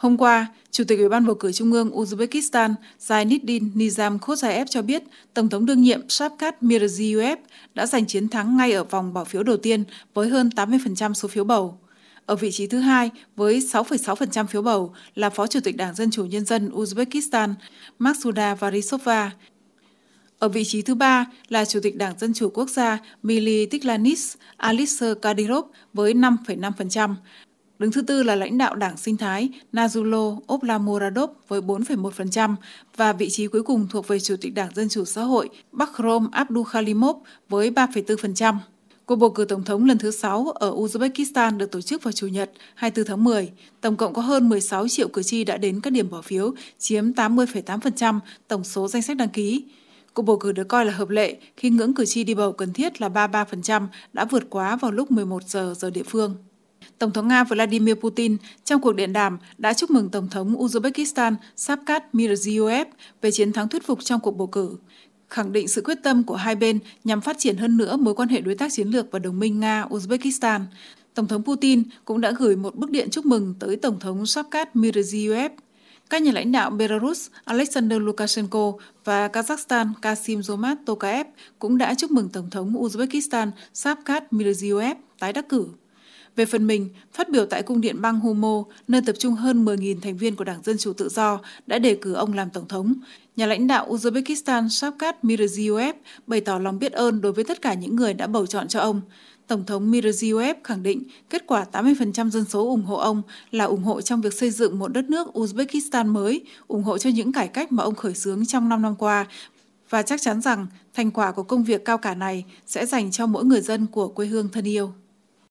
Hôm qua, Chủ tịch Ủy ban bầu cử Trung ương Uzbekistan Zainuddin Nizam Khozaev cho biết Tổng thống đương nhiệm Shavkat Mirziyoyev đã giành chiến thắng ngay ở vòng bỏ phiếu đầu tiên với hơn 80% số phiếu bầu. Ở vị trí thứ hai với 6,6% phiếu bầu là Phó Chủ tịch Đảng Dân Chủ Nhân dân Uzbekistan Maksuda Varisova. Ở vị trí thứ ba là Chủ tịch Đảng Dân Chủ Quốc gia Mili Tiklanis Alisher Kadyrov với 5,5%. Đứng thứ tư là lãnh đạo đảng sinh thái Nazulo Oplamoradov với 4,1% và vị trí cuối cùng thuộc về Chủ tịch Đảng Dân Chủ Xã hội Bakhrom Abdulkhalimov với 3,4%. Cuộc bầu cử tổng thống lần thứ 6 ở Uzbekistan được tổ chức vào Chủ nhật 24 tháng 10. Tổng cộng có hơn 16 triệu cử tri đã đến các điểm bỏ phiếu, chiếm 80,8% tổng số danh sách đăng ký. Cuộc bầu cử được coi là hợp lệ khi ngưỡng cử tri đi bầu cần thiết là 33% đã vượt quá vào lúc 11 giờ giờ địa phương. Tổng thống Nga Vladimir Putin trong cuộc điện đàm đã chúc mừng Tổng thống Uzbekistan Shavkat Mirziyoyev về chiến thắng thuyết phục trong cuộc bầu cử, khẳng định sự quyết tâm của hai bên nhằm phát triển hơn nữa mối quan hệ đối tác chiến lược và đồng minh Nga-Uzbekistan. Tổng thống Putin cũng đã gửi một bức điện chúc mừng tới Tổng thống Shavkat Mirziyoyev. Các nhà lãnh đạo Belarus Alexander Lukashenko và Kazakhstan Kasim Zomat Tokayev cũng đã chúc mừng Tổng thống Uzbekistan Shavkat Mirziyoyev tái đắc cử. Về phần mình, phát biểu tại cung điện bang Humo, nơi tập trung hơn 10.000 thành viên của Đảng Dân Chủ Tự Do, đã đề cử ông làm tổng thống. Nhà lãnh đạo Uzbekistan Shavkat Mirziyoyev bày tỏ lòng biết ơn đối với tất cả những người đã bầu chọn cho ông. Tổng thống Mirziyoyev khẳng định kết quả 80% dân số ủng hộ ông là ủng hộ trong việc xây dựng một đất nước Uzbekistan mới, ủng hộ cho những cải cách mà ông khởi xướng trong 5 năm qua và chắc chắn rằng thành quả của công việc cao cả này sẽ dành cho mỗi người dân của quê hương thân yêu.